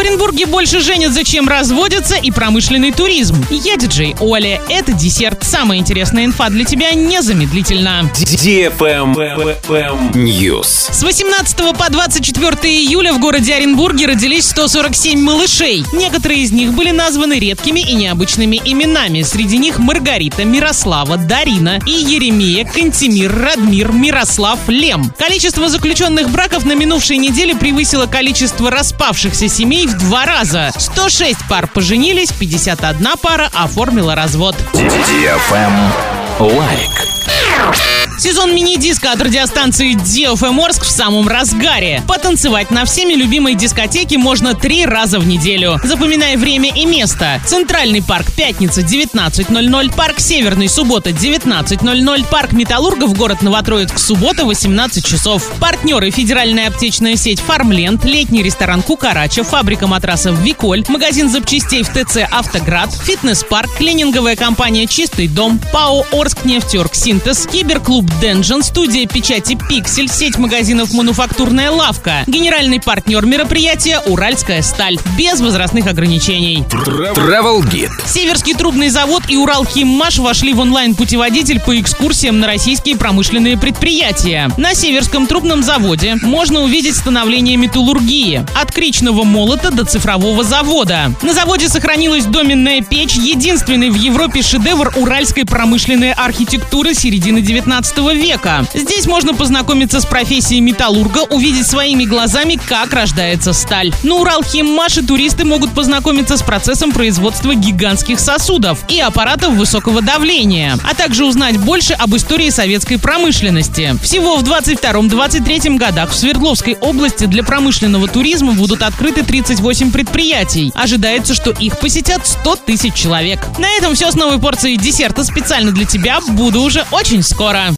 В Оренбурге больше женятся, чем разводятся, и промышленный туризм. Я диджей Оля. Это десерт. Самая интересная инфа для тебя незамедлительно. News. С 18 по 24 июля в городе Оренбурге родились 147 малышей. Некоторые из них были названы редкими и необычными именами. Среди них Маргарита, Мирослава, Дарина и Еремия, Кантемир, Радмир, Мирослав, Лем. Количество заключенных браков на минувшей неделе превысило количество распавшихся семей в два раза. 106 пар поженились, 51 пара оформила развод. Лайк. Сезон мини-диска от радиостанции DFM Орск в самом разгаре. Потанцевать на всеми любимой дискотеке можно три раза в неделю. Запоминай время и место. Центральный парк пятница 19.00, парк Северный суббота 19.00, парк Металлургов город Новотроицк суббота 18 часов. Партнеры федеральная аптечная сеть Фармленд, летний ресторан Кукарача, фабрика матрасов Виколь, магазин запчастей в ТЦ Автоград, фитнес-парк, клининговая компания Чистый дом, ПАО Орск нефтеоргсинтез, киберклуб Dungeon, студия печати Пиксель, сеть магазинов «Мануфактурная лавка». Генеральный партнер мероприятия «Уральская сталь». Без возрастных ограничений. Travel Guide. Северский трубный завод и Уралхиммаш вошли в онлайн-путеводитель по экскурсиям на российские промышленные предприятия. На Северском трубном заводе можно увидеть становление металлургии. От кричного молота до цифрового завода. На заводе сохранилась доменная печь, единственный в Европе шедевр уральской промышленной архитектуры середины 19 века. Здесь можно познакомиться с профессией металлурга, увидеть своими глазами, как рождается сталь. На Уралхиммаше туристы могут познакомиться с процессом производства гигантских сосудов и аппаратов высокого давления, а также узнать больше об истории советской промышленности. Всего в 22-23 годах в Свердловской области для промышленного туризма будут открыты 38 предприятий. Ожидается, что их посетят 100 тысяч человек. На этом все с новой порцией десерта специально для тебя. Буду уже очень скоро.